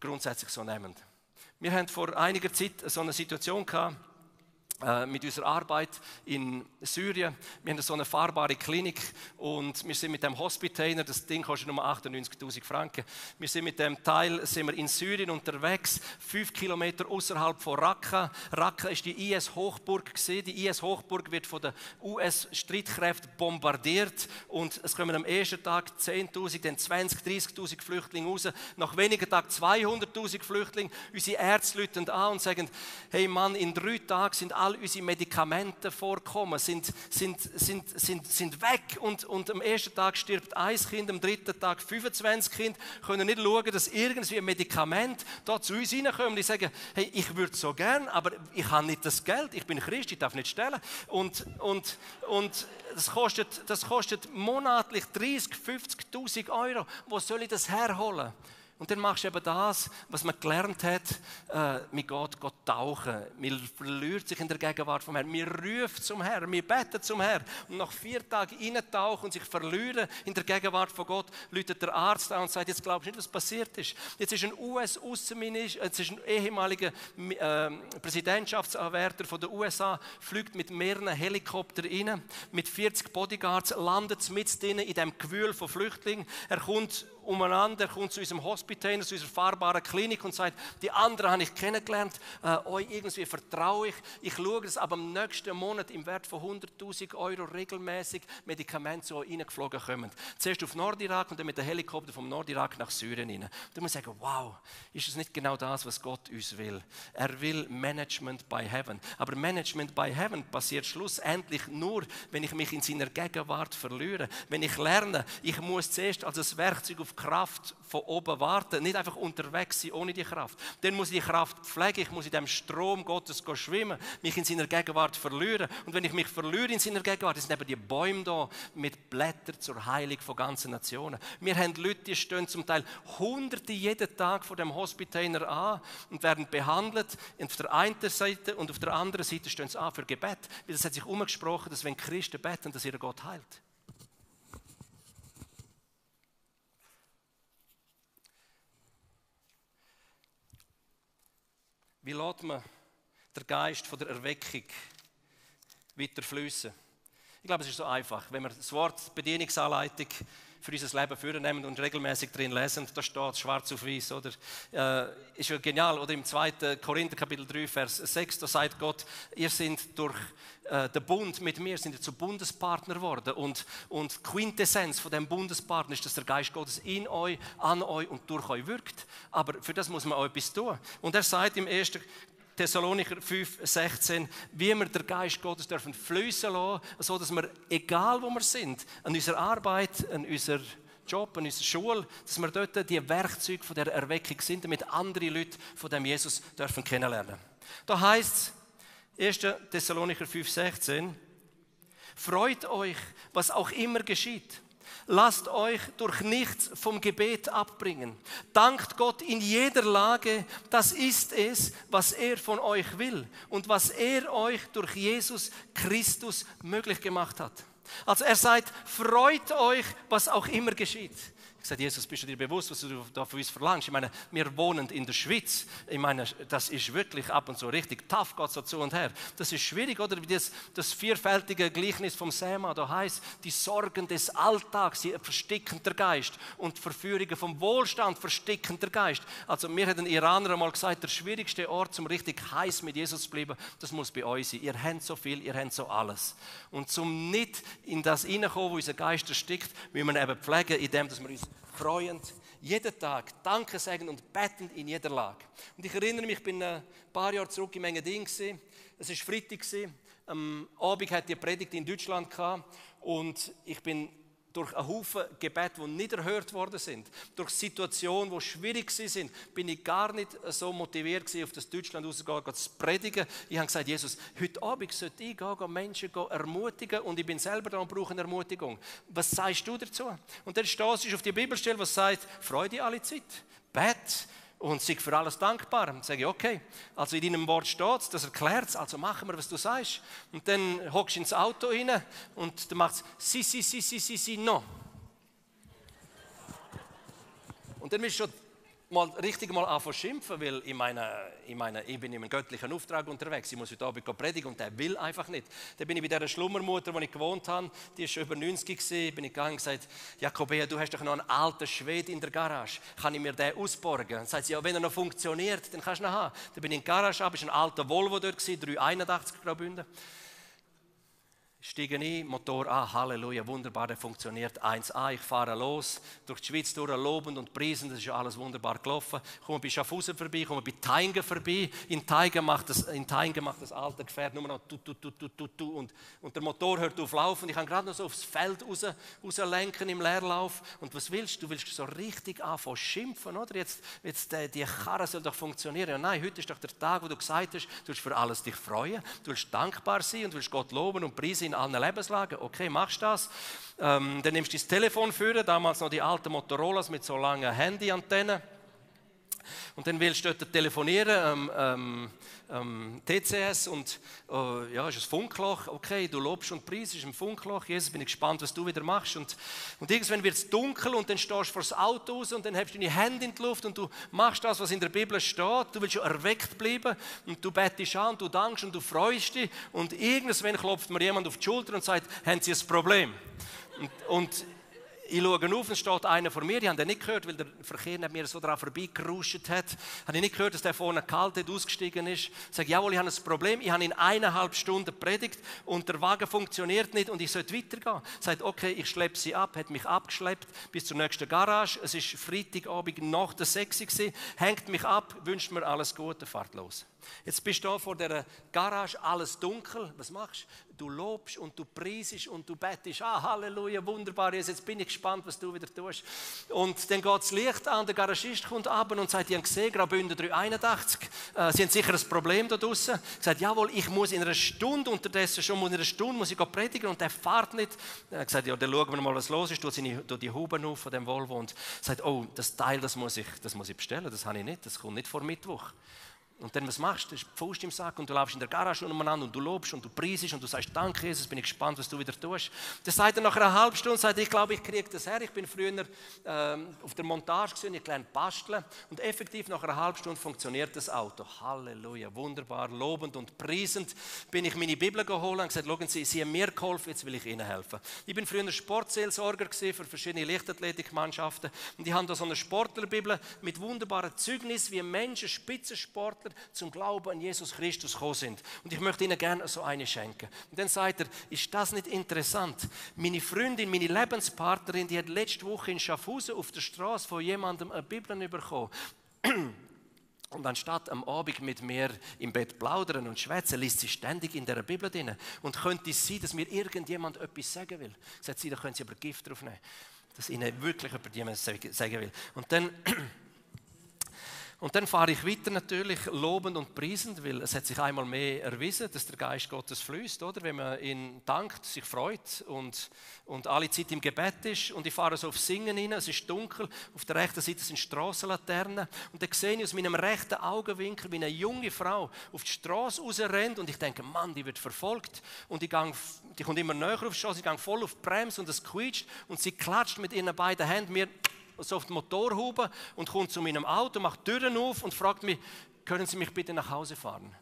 grundsätzlich so nehmen. Wir haben vor einiger Zeit so eine Situation gehabt, mit unserer Arbeit in Syrien. Wir haben so eine fahrbare Klinik und wir sind mit dem Hospitainer, das Ding kostet nur 98.000 Franken. Wir sind mit dem Teil sind wir in Syrien unterwegs, fünf Kilometer außerhalb von Raqqa. Raqqa ist die IS-Hochburg Die IS-Hochburg wird von den US-Streitkräften bombardiert und es kommen am ersten Tag 10.000, dann 20.000, 30.000 Flüchtlinge raus. Nach wenigen Tagen 200.000 Flüchtlinge. Unsere Ärzte läuten an und sagen, hey Mann, in drei Tagen sind alle all unsere Medikamente vorkommen, sind, sind, sind, sind, sind weg und, und am ersten Tag stirbt ein Kind, am dritten Tag 25 Kinder, können nicht schauen, dass irgendwie ein Medikament da zu uns reinkommt. Die sagen, hey, ich würde so gern, aber ich habe nicht das Geld, ich bin Christ, ich darf nicht stellen. Und, und, und das, kostet, das kostet monatlich 30, 50'000 Euro. Wo soll ich das herholen? Und dann machst du eben das, was man gelernt hat, äh, man geht, geht tauchen, man verliert sich in der Gegenwart vom Herrn, man ruft zum Herrn, man betet zum Herrn. Und nach vier Tagen reintauchen und sich verlieren in der Gegenwart von Gott, läutet der Arzt an und sagt, jetzt glaubst du nicht, was passiert ist. Jetzt ist ein US-Außenminister, jetzt ist ein ehemaliger äh, Präsidentschaftsanwärter von den USA, fliegt mit mehreren Helikoptern rein, mit 40 Bodyguards, landet mit in dem Gewühl von Flüchtlingen. Er kommt umeinander, er kommt zu unserem Hospital, zu unserer fahrbaren Klinik und sagt, die anderen habe ich kennengelernt, äh, euch irgendwie vertraue ich, ich schaue, dass ab dem nächsten Monat im Wert von 100'000 Euro regelmäßig Medikamente zu euch reingeflogen kommen. Zuerst auf Nordirak und dann mit dem Helikopter vom Nordirak nach Syrien rein. Da muss ich sagen, wow, ist das nicht genau das, was Gott uns will? Er will Management by Heaven. Aber Management by Heaven passiert schlussendlich nur, wenn ich mich in seiner Gegenwart verliere. Wenn ich lerne, ich muss zuerst als ein Werkzeug auf Kraft von oben warten, nicht einfach unterwegs sein ohne die Kraft. Dann muss ich die Kraft pflegen, ich muss in dem Strom Gottes schwimmen, mich in seiner Gegenwart verlieren. Und wenn ich mich verliere in seiner Gegenwart, sind eben die Bäume da mit Blättern zur Heilung von ganzen Nationen. Wir haben Leute, die stehen zum Teil Hunderte jeden Tag vor dem Hospitaler an und werden behandelt. auf der einen Seite und auf der anderen Seite stehen sie an für Gebet. Weil es hat sich umgesprochen, dass wenn Christen beten, dass ihr Gott heilt. Wie lässt man den Geist von der Erweckung weiter fließen? Ich glaube, es ist so einfach. Wenn wir das Wort Bedienungsanleitung für unser Leben vornehmen und regelmäßig drin lesen, da steht schwarz auf weiß, oder? Äh, ist ja genial. Oder im 2. Korinther Kapitel 3, Vers 6, da sagt Gott, ihr seid durch äh, den Bund mit mir, sind ihr zu Bundespartner geworden. Und, und Quintessenz von dem Bundespartner ist, dass der Geist Gottes in euch, an euch und durch euch wirkt. Aber für das muss man auch etwas tun. Und er sagt im 1. Thessalonicher 5, 16, wie wir den Geist Gottes dürfen fließen lassen, so dass wir, egal wo wir sind, an unserer Arbeit, an unserer Job, an unserer Schule, dass wir dort die Werkzeuge von der Erweckung sind, damit andere Leute von dem Jesus dürfen kennenlernen. Da heißt es, 1. Thessalonicher 5, 16, freut euch, was auch immer geschieht. Lasst euch durch nichts vom Gebet abbringen. Dankt Gott in jeder Lage. Das ist es, was er von euch will und was er euch durch Jesus Christus möglich gemacht hat. Also er sagt, freut euch, was auch immer geschieht gesagt, Jesus, bist du dir bewusst, was du da für uns verlangst? Ich meine, wir wohnen in der Schweiz. Ich meine, das ist wirklich ab und zu richtig tough, so zu und her. Das ist schwierig, oder? Wie das, das vierfältige Gleichnis vom Sema, da heißt, die Sorgen des Alltags, sie versticken der Geist und die Verführungen vom Wohlstand versticken der Geist. Also mir hat ein Iraner einmal gesagt, der schwierigste Ort, um richtig heiß mit Jesus zu bleiben, das muss bei euch sein. Ihr habt so viel, ihr habt so alles. Und zum nicht in das hineinkommen, wo unser Geist erstickt, müssen wir eben pflegen, indem wir uns freuend, jeden Tag Danke sagen und bettend in jeder Lage. Und ich erinnere mich, ich bin ein paar Jahre zurück im Engadin. Es war Freitag. Am Abend hatte ich eine Predigt in Deutschland und ich bin durch einen Haufen Gebete, die nicht erhört worden sind, durch Situationen, die schwierig sind, bin ich gar nicht so motiviert auf das Deutschland rauszugehen, zu predigen. Ich habe gesagt, Jesus, heute Abend sollte ich gehen, Menschen ermutigen und ich bin selber da und brauche eine Ermutigung. Was sagst du dazu? Und dann stehst du auf die Bibelstelle, was sagt, Freude alle Zeit, Bet, und sei für alles dankbar. Und sage okay, also in deinem Wort steht es, das erklärt es, also machen wir, was du sagst. Und dann hockst du ins Auto rein und dann macht es, si, si, si, si, si, si, no. Und dann bist du schon mal richtig mal anfangen schimpfen, weil ich meine, ich meine, ich bin in einem göttlichen Auftrag unterwegs. Ich muss heute Abend predigen und der will einfach nicht. Dann bin ich bei dieser Schlummermutter, wo ich gewohnt habe, die ist schon über 90 gewesen, bin ich gegangen und gesagt, Jakobea, du hast doch noch einen alten Schwede in der Garage. Kann ich mir den ausborgen? Dann sagt sie, ja, wenn er noch funktioniert, dann kannst du ihn haben. Dann bin ich in die Garage, ab, ist ein alter Volvo dort gewesen, 381 Graubünden steigen ein, Motor an, Halleluja, wunderbar, der funktioniert. 1A, ich fahre los, durch die Schweiz durch, lobend und preisend, das ist ja alles wunderbar gelaufen. Komme bei Schaffhausen vorbei, komme bei Teigen vorbei. In Teigen macht das, in Teigen macht das alte Gefährt nur noch tu, tu, tu, tu, tu, tu und, und der Motor hört auf laufen. Ich kann gerade noch so aufs Feld raus, rauslenken im Leerlauf. Und was willst du? Du willst so richtig anfangen schimpfen, oder? Jetzt, jetzt äh, die Karre soll doch funktionieren. Ja, nein, heute ist doch der Tag, wo du gesagt hast, du willst für alles dich freuen, du willst dankbar sein und willst Gott loben und preisen allen Lebenslagen. Okay, machst das. Ähm, dann nimmst du das Telefon führen, damals noch die alten Motorolas mit so langen Handyantennen. Und dann willst du dort telefonieren, ähm, ähm, TCS und äh, ja, ist ein Funkloch. Okay, du lobst und preisst im Funkloch. Jesus, bin ich gespannt, was du wieder machst. Und, und irgendwann wird es dunkel und dann stehst du vor das Auto raus und dann hast du deine Hände in die Luft und du machst das, was in der Bibel steht. Du willst schon erweckt bleiben und du bettest an du dankst und du freust dich und irgendwann klopft mir jemand auf die Schulter und sagt, haben Sie ein Problem? Und, und ich schaue auf, es steht einer vor mir, ich habe den nicht gehört, weil der Verkehr nicht mir so daran vorbeigeruscht hat. Habe ich nicht gehört, dass der vorne kalt hat, ausgestiegen ist. Ich sage, jawohl, ich habe ein Problem, ich habe in eineinhalb Stunden predigt und der Wagen funktioniert nicht und ich sollte weitergehen. Er sagt, okay, ich schleppe sie ab, hat mich abgeschleppt bis zur nächsten Garage. Es ist Freitagabend nach der 6 Uhr, hängt mich ab, wünscht mir alles Gute, fahrt los. Jetzt bist du da vor der Garage, alles dunkel. Was machst du? Du lobst und du preisest und du bettest. Ah, Halleluja, wunderbar, Jesus, jetzt bin ich gespannt, was du wieder tust. Und dann geht das Licht an, der Garagist kommt ab und sagt, die haben gesehen, Graubünden 381, äh, sie haben sicher ein Problem da draußen. Er sagt, jawohl, ich muss in einer Stunde, unterdessen schon in einer Stunde muss ich predigen und der fährt nicht. Er gesagt, ja, dann schauen wir mal, was los ist, tut seine, tut die Huben auf von dem Volvo und sagt, oh, das Teil, das muss ich, das muss ich bestellen, das habe ich nicht, das kommt nicht vor Mittwoch. Und dann, was machst du? Du Faust im Sack und du laufst in der Garage umeinander und du lobst und du preisest und du sagst, danke Jesus, bin ich gespannt, was du wieder tust. Dann sagt er nach einer halben Stunde, sagt, ich glaube, ich kriege das her. Ich bin früher ähm, auf der Montage gewesen, ich gelernt basteln und effektiv nach einer halben Stunde funktioniert das Auto. Halleluja, wunderbar, lobend und preisend bin ich meine Bibel geholt und gesagt, schauen Sie, Sie haben mir geholfen, jetzt will ich Ihnen helfen. Ich bin früher Sportseelsorger für verschiedene Leichtathletikmannschaften und die haben da so eine Sportlerbibel mit wunderbaren Zeugnissen, wie Menschen, Spitzensportler, Sportler zum Glauben an Jesus Christus gekommen sind. Und ich möchte ihnen gerne so eine schenken. Und dann sagt er, ist das nicht interessant? Meine Freundin, meine Lebenspartnerin, die hat letzte Woche in Schaffhausen auf der Straße von jemandem eine Bibel bekommen. Und anstatt am Abend mit mir im Bett plaudern und schwätzen, liest sie ständig in der Bibel drin. Und könnte es sein, dass mir irgendjemand etwas sagen will? Sagt sie, da können sie aber Gift drauf nehmen. Dass ihnen wirklich jemand sagen will. Und dann und dann fahre ich weiter natürlich lobend und preisend, weil es hat sich einmal mehr erwiesen, dass der Geist Gottes fließt, oder? Wenn man ihn dankt, sich freut und, und alle Zeit im Gebet ist. Und ich fahre so auf Singen hin, es ist dunkel, auf der rechten Seite sind Strassenlaternen. Und dann sehe ich aus meinem rechten Augenwinkel, wie eine junge Frau auf die Straße rausrennt und ich denke, Mann, die wird verfolgt. Und die, gang, die kommt immer näher auf die Straße, ich gehe voll auf die Bremse und es quietscht und sie klatscht mit ihren beiden Händen mir so auf die Motorhaube und kommt zu meinem Auto, macht Türen auf und fragt mich, können Sie mich bitte nach Hause fahren?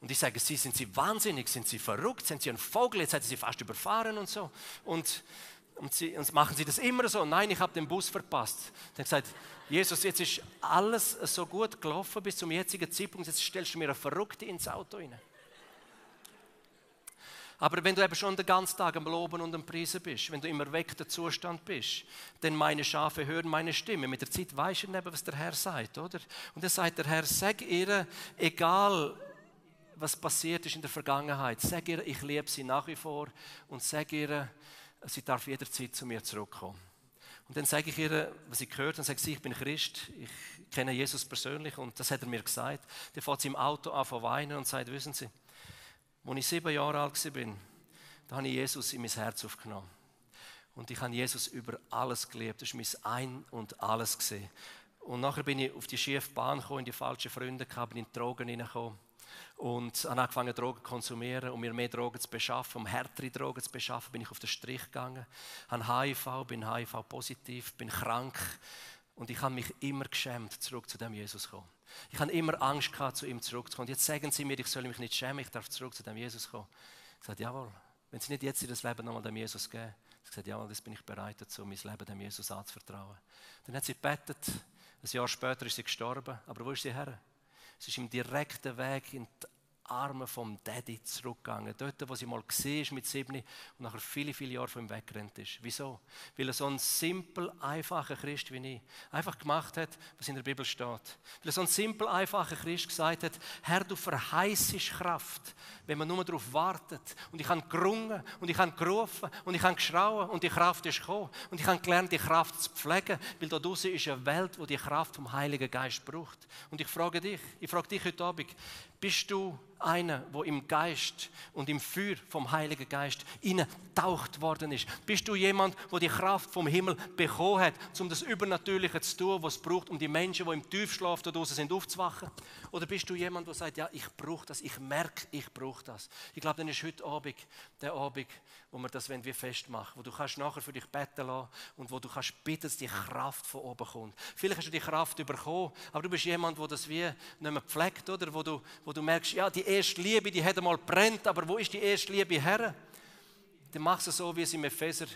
Und ich sage, Sie, sind Sie wahnsinnig, sind Sie verrückt, sind Sie ein Vogel, jetzt hat Sie fast überfahren und so. Und, und, Sie, und machen Sie das immer so? Nein, ich habe den Bus verpasst. Dann gesagt, Jesus, jetzt ist alles so gut gelaufen bis zum jetzigen Zeitpunkt, jetzt stellst du mir eine Verrückte ins Auto rein. Aber wenn du eben schon den ganzen Tag am Loben und am Preisen bist, wenn du im erweckten Zustand bist, denn meine Schafe hören meine Stimme. Mit der Zeit weißt du nicht, was der Herr sagt, oder? Und dann sagt der Herr, sag ihr, egal was passiert ist in der Vergangenheit, sag ihr, ich liebe sie nach wie vor und sag ihr, sie darf jederzeit zu mir zurückkommen. Und dann sage ich ihr, was ich gehört habe, sage sie, ich bin Christ, ich kenne Jesus persönlich und das hat er mir gesagt. Dann fährt sie im Auto an zu weinen und sagt, wissen Sie, als ich sieben Jahre alt war, da habe ich Jesus in mein Herz aufgenommen. Und ich habe Jesus über alles geliebt. Das war mein Ein und Alles. Gewesen. Und nachher bin ich auf die schiefe Bahn gekommen, in die falschen Freunde gehabt, bin in die Drogen hineingekommen. Und habe angefangen, Drogen zu konsumieren, um mir mehr Drogen zu beschaffen, um härtere Drogen zu beschaffen, bin ich auf den Strich gegangen. Habe HIV, bin HIV-positiv, bin krank. Und ich habe mich immer geschämt, zurück zu dem Jesus zu kommen. Ich habe immer Angst gehabt, zu ihm zurückzukommen. Jetzt sagen sie mir, ich soll mich nicht schämen, ich darf zurück zu dem Jesus kommen. Ich sagte, jawohl, wenn sie nicht jetzt in das Leben nochmal dem Jesus geben, ich sagte, jawohl, das bin ich bereit dazu, mein Leben dem Jesus anzuvertrauen. Dann hat sie gebetet, ein Jahr später ist sie gestorben, aber wo ist sie her? Sie ist im direkten Weg in die Arme vom Daddy zurückgegangen. Dort, wo sie mal war mit sieben und nachher viele, viele Jahre von ihm weggerannt ist. Wieso? Weil er so ein simpel, einfacher Christ wie ich einfach gemacht hat, was in der Bibel steht. Weil er so ein simpel, einfacher Christ gesagt hat, Herr, du verheißest Kraft, wenn man nur darauf wartet. Und ich habe gerungen und ich habe gerufen und ich habe geschrauen und die Kraft ist gekommen. Und ich habe gelernt, die Kraft zu pflegen, weil da draußen ist eine Welt, wo die Kraft vom Heiligen Geist braucht. Und ich frage dich, ich frage dich heute Abend, bist du einer, wo im Geist und im Feuer vom Heiligen Geist taucht worden ist? Bist du jemand, wo die Kraft vom Himmel bekommen hat, um das Übernatürliche zu tun, was es braucht, um die Menschen, die im Tiefschlaf da draußen sind, aufzuwachen? Oder bist du jemand, der sagt, ja, ich brauche das, ich merke, ich brauche das? Ich glaube, dann ist heute Abend der Abend, wo wir das wie festmachen, wo du kannst nachher für dich beten lassen und wo du kannst bitten, dass die Kraft von oben kommt. Vielleicht hast du die Kraft bekommen, aber du bist jemand, der das wie nicht mehr pflegt, oder? Wo du, wo du merkst, ja, die erste Liebe, die hat einmal brennt, aber wo ist die erste Liebe her? Dann machst du so, wie es im Epheser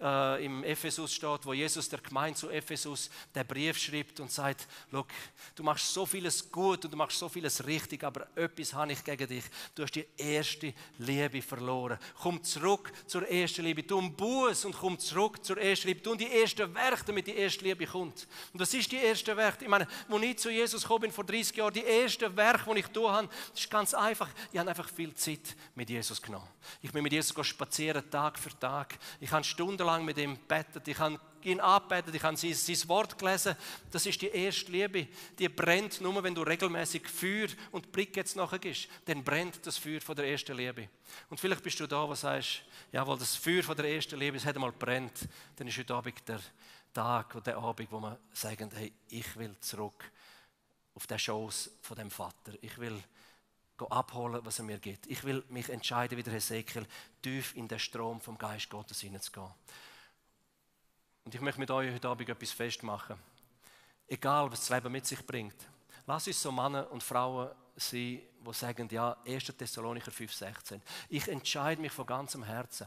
äh, im Ephesus steht, wo Jesus der Gemeinde zu Ephesus der Brief schreibt und sagt, Look, du machst so vieles gut und du machst so vieles richtig, aber etwas habe ich gegen dich. Du hast die erste Liebe verloren. Komm zurück zur ersten Liebe. Tu einen Buß und komm zurück zur ersten Liebe. Tu die ersten Werke, damit die erste Liebe kommt. Und was ist die erste Werk? Ich meine, als ich zu Jesus gekommen bin vor 30 Jahren, die erste Werk, die ich tun habe, ist ganz einfach. Ich habe einfach viel Zeit mit Jesus genommen. Ich bin mit Jesus spazieren, Tag für Tag. Ich habe Stunden stundenlang mit ihm betet. Ich habe ihn angebetet, ich habe sein, Wort gelesen. Das ist die erste Liebe. Die brennt nur, wenn du regelmäßig Feuer und Blick jetzt nachher gibst. Dann brennt das Feuer von der ersten Liebe. Und vielleicht bist du da, wo sagst, ja, weil das Feuer von der ersten Liebe, es hat einmal brennt. Dann ist heute Abend der Tag oder der Abend, wo man sagen, hey, ich will zurück auf den Schoß von dem Vater. Ich will abholen, was er mir gibt. Ich will mich entscheiden, wie der Hesekiel, tief in den Strom vom Geist Gottes hineinzugehen. Und ich möchte mit euch heute Abend etwas festmachen. Egal, was das Leben mit sich bringt. Lass uns so Männer und Frauen sein, die sagen, ja, 1. Thessalonicher 5,16. Ich entscheide mich von ganzem Herzen.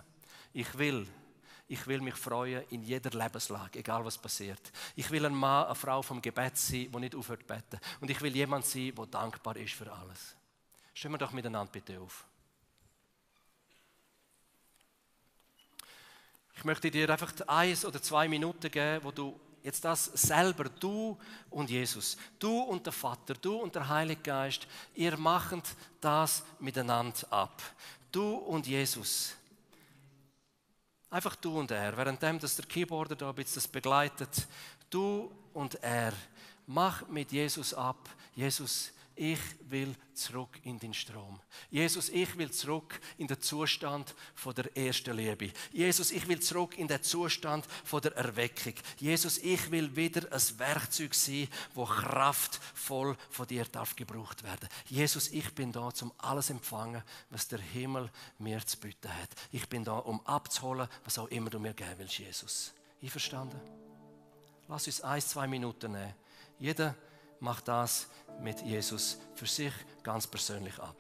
Ich will, ich will mich freuen in jeder Lebenslage, egal was passiert. Ich will ein Mann, eine Frau vom Gebet sein, die nicht aufhört zu beten. Und ich will jemand sein, der dankbar ist für alles. Stehen wir doch miteinander bitte auf. Ich möchte dir einfach eins oder zwei Minuten geben, wo du jetzt das selber, du und Jesus, du und der Vater, du und der Heilige Geist, ihr macht das miteinander ab. Du und Jesus. Einfach du und er. Währenddem, dass der Keyboarder da ein bisschen das begleitet. Du und er. Mach mit Jesus ab. Jesus, ich will zurück in den Strom. Jesus, ich will zurück in den Zustand von der ersten Liebe. Jesus, ich will zurück in den Zustand von der Erweckung. Jesus, ich will wieder ein Werkzeug sein, wo kraftvoll von dir darf gebraucht werden. Jesus, ich bin da, um alles empfangen, was der Himmel mir zu bieten hat. Ich bin da, um abzuholen, was auch immer du mir geben willst, Jesus. Einverstanden? Lass uns ein, zwei Minuten nehmen. Jeder macht das mit Jesus für sich ganz persönlich ab.